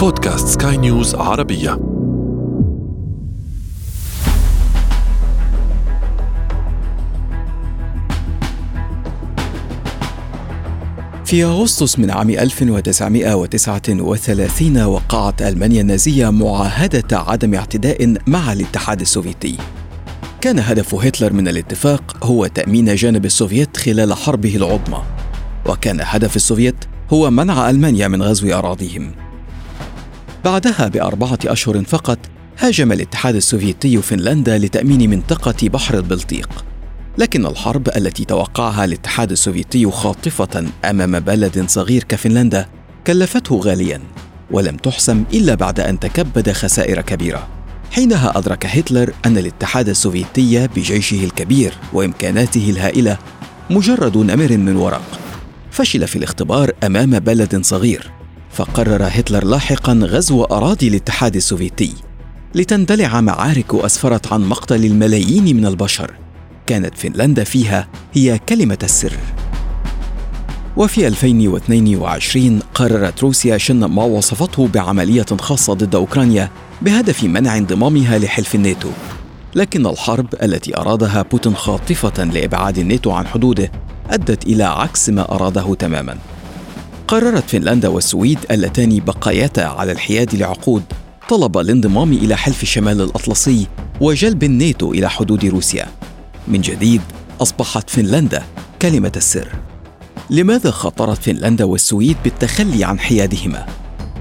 بودكاست سكاي نيوز عربية. في أغسطس من عام 1939 وقعت ألمانيا النازية معاهدة عدم اعتداء مع الاتحاد السوفيتي. كان هدف هتلر من الاتفاق هو تأمين جانب السوفيت خلال حربه العظمى. وكان هدف السوفيت هو منع ألمانيا من غزو أراضيهم. بعدها بأربعة أشهر فقط هاجم الاتحاد السوفيتي فنلندا لتأمين منطقة بحر البلطيق. لكن الحرب التي توقعها الاتحاد السوفيتي خاطفة أمام بلد صغير كفنلندا كلفته غاليا ولم تحسم إلا بعد أن تكبد خسائر كبيرة. حينها أدرك هتلر أن الاتحاد السوفيتي بجيشه الكبير وإمكاناته الهائلة مجرد نمر من ورق. فشل في الاختبار أمام بلد صغير. فقرر هتلر لاحقا غزو أراضي الاتحاد السوفيتي لتندلع معارك أسفرت عن مقتل الملايين من البشر. كانت فنلندا فيها هي كلمة السر. وفي 2022 قررت روسيا شن ما وصفته بعملية خاصة ضد أوكرانيا بهدف منع انضمامها لحلف الناتو. لكن الحرب التي أرادها بوتين خاطفة لإبعاد الناتو عن حدوده أدت إلى عكس ما أراده تماما. قررت فنلندا والسويد اللتان بقيتا على الحياد لعقود طلب الانضمام إلى حلف الشمال الأطلسي وجلب الناتو إلى حدود روسيا. من جديد أصبحت فنلندا كلمة السر. لماذا خاطرت فنلندا والسويد بالتخلي عن حيادهما؟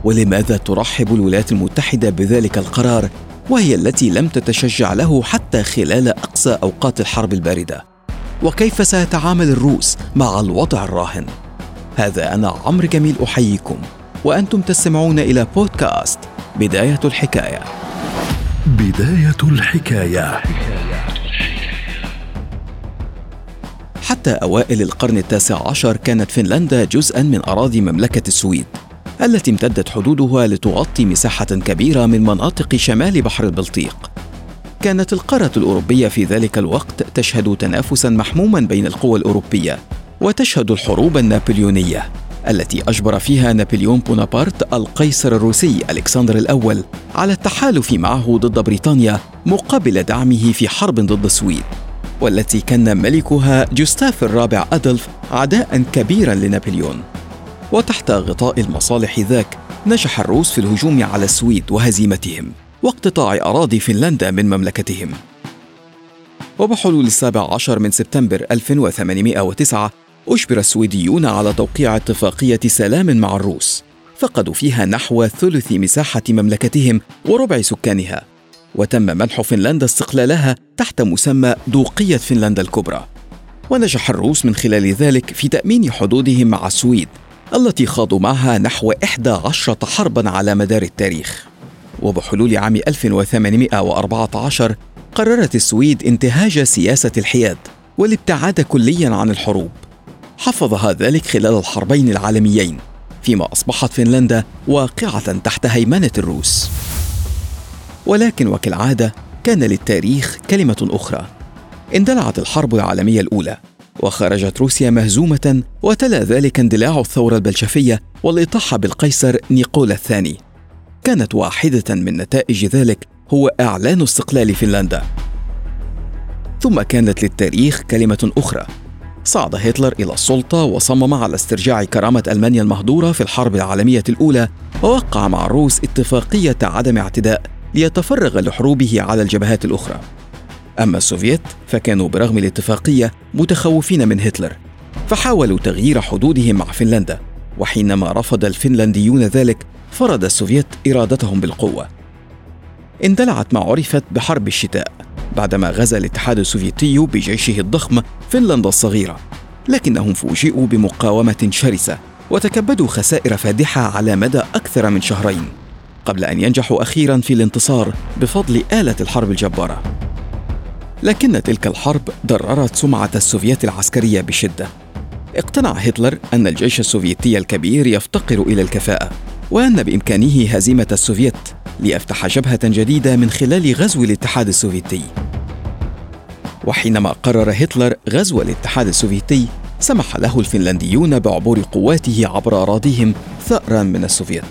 ولماذا ترحب الولايات المتحدة بذلك القرار وهي التي لم تتشجع له حتى خلال أقصى أوقات الحرب الباردة؟ وكيف سيتعامل الروس مع الوضع الراهن؟ هذا أنا عمرو جميل أحييكم وأنتم تستمعون إلى بودكاست بداية الحكاية بداية الحكاية حتى أوائل القرن التاسع عشر كانت فنلندا جزءا من أراضي مملكة السويد التي امتدت حدودها لتغطي مساحة كبيرة من مناطق شمال بحر البلطيق. كانت القارة الأوروبية في ذلك الوقت تشهد تنافسا محموما بين القوى الأوروبية، وتشهد الحروب النابليونية التي أجبر فيها نابليون بونابرت القيصر الروسي ألكسندر الأول على التحالف معه ضد بريطانيا مقابل دعمه في حرب ضد السويد. والتي كان ملكها جوستاف الرابع أكثر عداء كبيرا لنابليون وتحت غطاء المصالح ذاك نجح الروس في الهجوم على السويد وهزيمتهم واقتطاع أراضي فنلندا من مملكتهم وبحلول السابع عشر من سبتمبر 1809 أجبر السويديون على توقيع اتفاقية سلام مع الروس فقدوا فيها نحو ثلث مساحة مملكتهم وربع سكانها وتم منح فنلندا استقلالها تحت مسمى دوقية فنلندا الكبرى. ونجح الروس من خلال ذلك في تأمين حدودهم مع السويد التي خاضوا معها نحو 11 حربا على مدار التاريخ. وبحلول عام 1814 قررت السويد انتهاج سياسة الحياد والابتعاد كليا عن الحروب. حفظها ذلك خلال الحربين العالميين فيما أصبحت فنلندا واقعة تحت هيمنة الروس. ولكن وكالعادة كان للتاريخ كلمة أخرى. اندلعت الحرب العالمية الأولى وخرجت روسيا مهزومة وتلا ذلك اندلاع الثورة البلشفية والإطاحة بالقيصر نيقولا الثاني. كانت واحدة من نتائج ذلك هو إعلان استقلال فنلندا. ثم كانت للتاريخ كلمة أخرى. صعد هتلر إلى السلطة وصمم على استرجاع كرامة ألمانيا المهدورة في الحرب العالمية الأولى ووقع مع الروس اتفاقية عدم اعتداء ليتفرغ لحروبه على الجبهات الأخرى. أما السوفييت فكانوا برغم الاتفاقية متخوفين من هتلر فحاولوا تغيير حدودهم مع فنلندا وحينما رفض الفنلنديون ذلك فرض السوفييت إرادتهم بالقوة. اندلعت ما عرفت بحرب الشتاء بعدما غزا الاتحاد السوفيتي بجيشه الضخم فنلندا الصغيرة لكنهم فوجئوا بمقاومة شرسة وتكبدوا خسائر فادحة على مدى أكثر من شهرين قبل أن ينجحوا أخيرا في الانتصار بفضل آلة الحرب الجبارة. لكن تلك الحرب أضرت سمعة السوفيت العسكرية بشدة. اقتنع هتلر أن الجيش السوفيتي الكبير يفتقر إلى الكفاءة. وأن بإمكانه هزيمة السوفيت ليفتح جبهة جديدة من خلال غزو الاتحاد السوفيتي. وحينما قرر هتلر غزو الاتحاد السوفيتي سمح له الفنلنديون بعبور قواته عبر أراضيهم ثأرا من السوفيت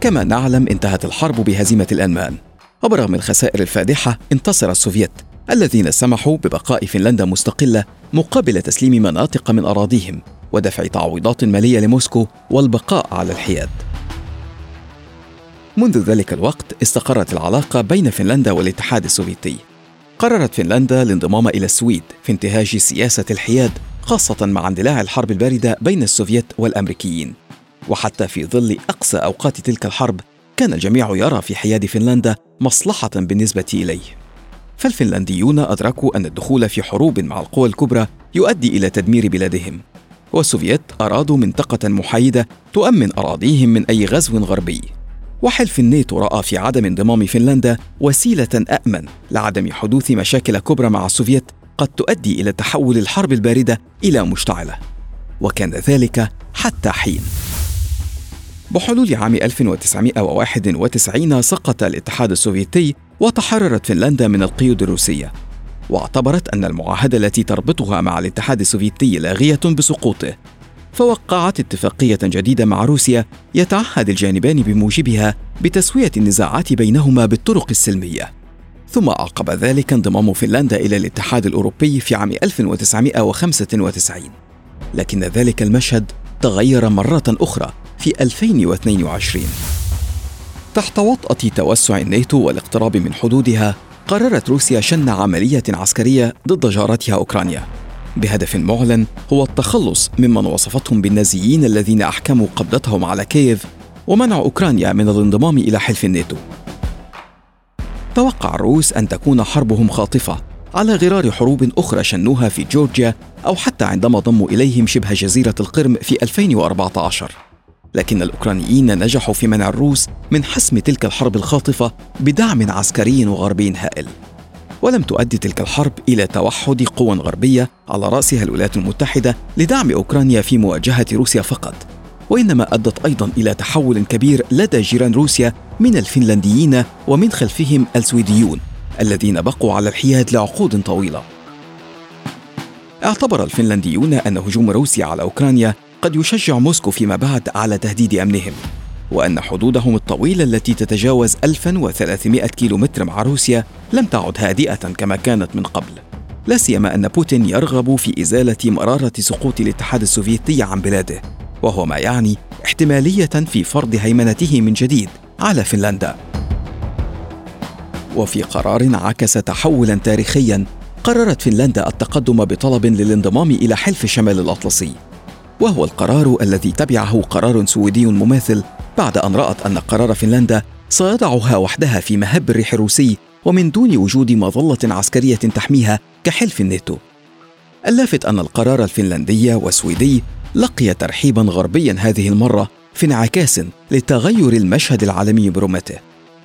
كما نعلم انتهت الحرب بهزيمة الألمان وبرغم الخسائر الفادحة انتصر السوفيت الذين سمحوا ببقاء فنلندا مستقلة مقابل تسليم مناطق من أراضيهم ودفع تعويضات مالية لموسكو والبقاء على الحياد. منذ ذلك الوقت استقرت العلاقة بين فنلندا والاتحاد السوفيتي. قررت فنلندا الانضمام إلى السويد في انتهاج سياسة الحياد خاصة مع اندلاع الحرب الباردة بين السوفيت والأمريكيين. وحتى في ظل أقصى أوقات تلك الحرب كان الجميع يرى في حياد فنلندا مصلحة بالنسبة إليه. فالفنلنديون أدركوا أن الدخول في حروب مع القوى الكبرى يؤدي إلى تدمير بلادهم. والسوفيت أرادوا منطقة محايدة تؤمن أراضيهم من أي غزو غربي. وحلف الناتو رأى في عدم انضمام فنلندا وسيلة أأمن. لعدم حدوث مشاكل كبرى مع السوفيت قد تؤدي إلى تحول الحرب الباردة إلى مشتعلة. وكان ذلك حتى حين. بحلول عام 1991 سقط الاتحاد السوفيتي وتحررت فنلندا من القيود الروسية. واعتبرت أن المعاهدة التي تربطها مع الاتحاد السوفيتي لاغية بسقوطه. فوقعت اتفاقية جديدة مع روسيا يتعهد الجانبان بموجبها بتسوية النزاعات بينهما بالطرق السلمية. ثم أعقب ذلك انضمام فنلندا إلى الاتحاد الأوروبي في عام 1995 لكن ذلك المشهد تغير مرة أخرى في 2022 تحت وطأة توسع الناتو والاقتراب من حدودها قررت روسيا شن عملية عسكرية ضد جارتها أوكرانيا. بهدف معلن هو التخلص ممن وصفتهم بالنازيين الذين أحكموا قبضتهم على كييف ومنع أوكرانيا من الانضمام إلى حلف الناتو. توقع الروس أن تكون حربهم خاطفة على غرار حروب أخرى شنوها في جورجيا أو حتى عندما ضموا إليهم شبه جزيرة القرم في 2014 لكن الأوكرانيين نجحوا في منع الروس من حسم تلك الحرب الخاطفة بدعم عسكري وغربي هائل. ولم تؤدي تلك الحرب إلى توحد قوى غربية على رأسها الولايات المتحدة لدعم أوكرانيا في مواجهة روسيا فقط. وإنما أدت أيضا إلى تحول كبير لدى جيران روسيا من الفنلنديين ومن خلفهم السويديون الذين بقوا على الحياد لعقود طويلة. اعتبر الفنلنديون أن هجوم روسيا على أوكرانيا قد يشجع موسكو فيما بعد على تهديد أمنهم. وأن حدودهم الطويلة التي تتجاوز 1300 كيلومتر مع روسيا لم تعد هادئة كما كانت من قبل. لا سيما أن بوتين يرغب في إزالة مرارة سقوط الاتحاد السوفيتي عن بلاده وهو ما يعني احتمالية في فرض هيمنته من جديد على فنلندا. وفي قرار عكس تحولا تاريخيا قررت فنلندا التقدم بطلب للانضمام إلى حلف شمال الأطلسي. وهو القرار الذي تبعه قرار سويدي مماثل بعد أن رأت أن قرار فنلندا سيضعها وحدها في مهب الريح الروسي ومن دون وجود مظلة عسكرية تحميها كحلف الناتو. اللافت أن القرار الفنلندي والسويدي لقي ترحيبا غربيا هذه المرة في انعكاس لتغير المشهد العالمي برمته.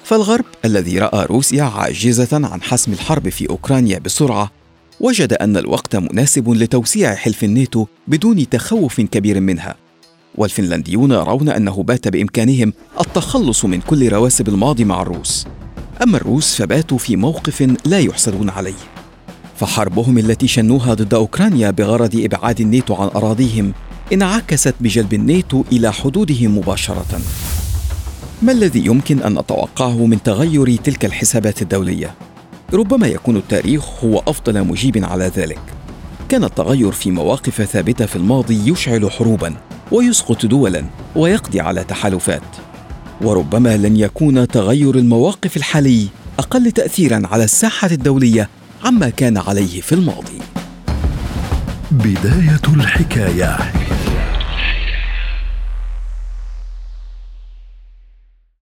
فالغرب الذي رأى روسيا عاجزة عن حسم الحرب في أوكرانيا بسرعة وجد أن الوقت مناسب لتوسيع حلف الناتو بدون تخوف كبير منها. والفنلنديون يرون أنه بات بإمكانهم التخلص من كل رواسب الماضي مع الروس. أما الروس فباتوا في موقف لا يحسدون عليه. فحربهم التي شنوها ضد أوكرانيا بغرض إبعاد الناتو عن أراضيهم انعكست بجلب الناتو إلى حدودهم مباشرة. ما الذي يمكن أن نتوقعه من تغير تلك الحسابات الدولية؟ ربما يكون التاريخ هو أفضل مجيب على ذلك. كان التغير في مواقف ثابتة في الماضي يشعل حروبا. ويسقط دولا ويقضي على تحالفات. وربما لن يكون تغير المواقف الحالي أقل تاثيرا على الساحة الدولية عما كان عليه في الماضي. بداية الحكاية.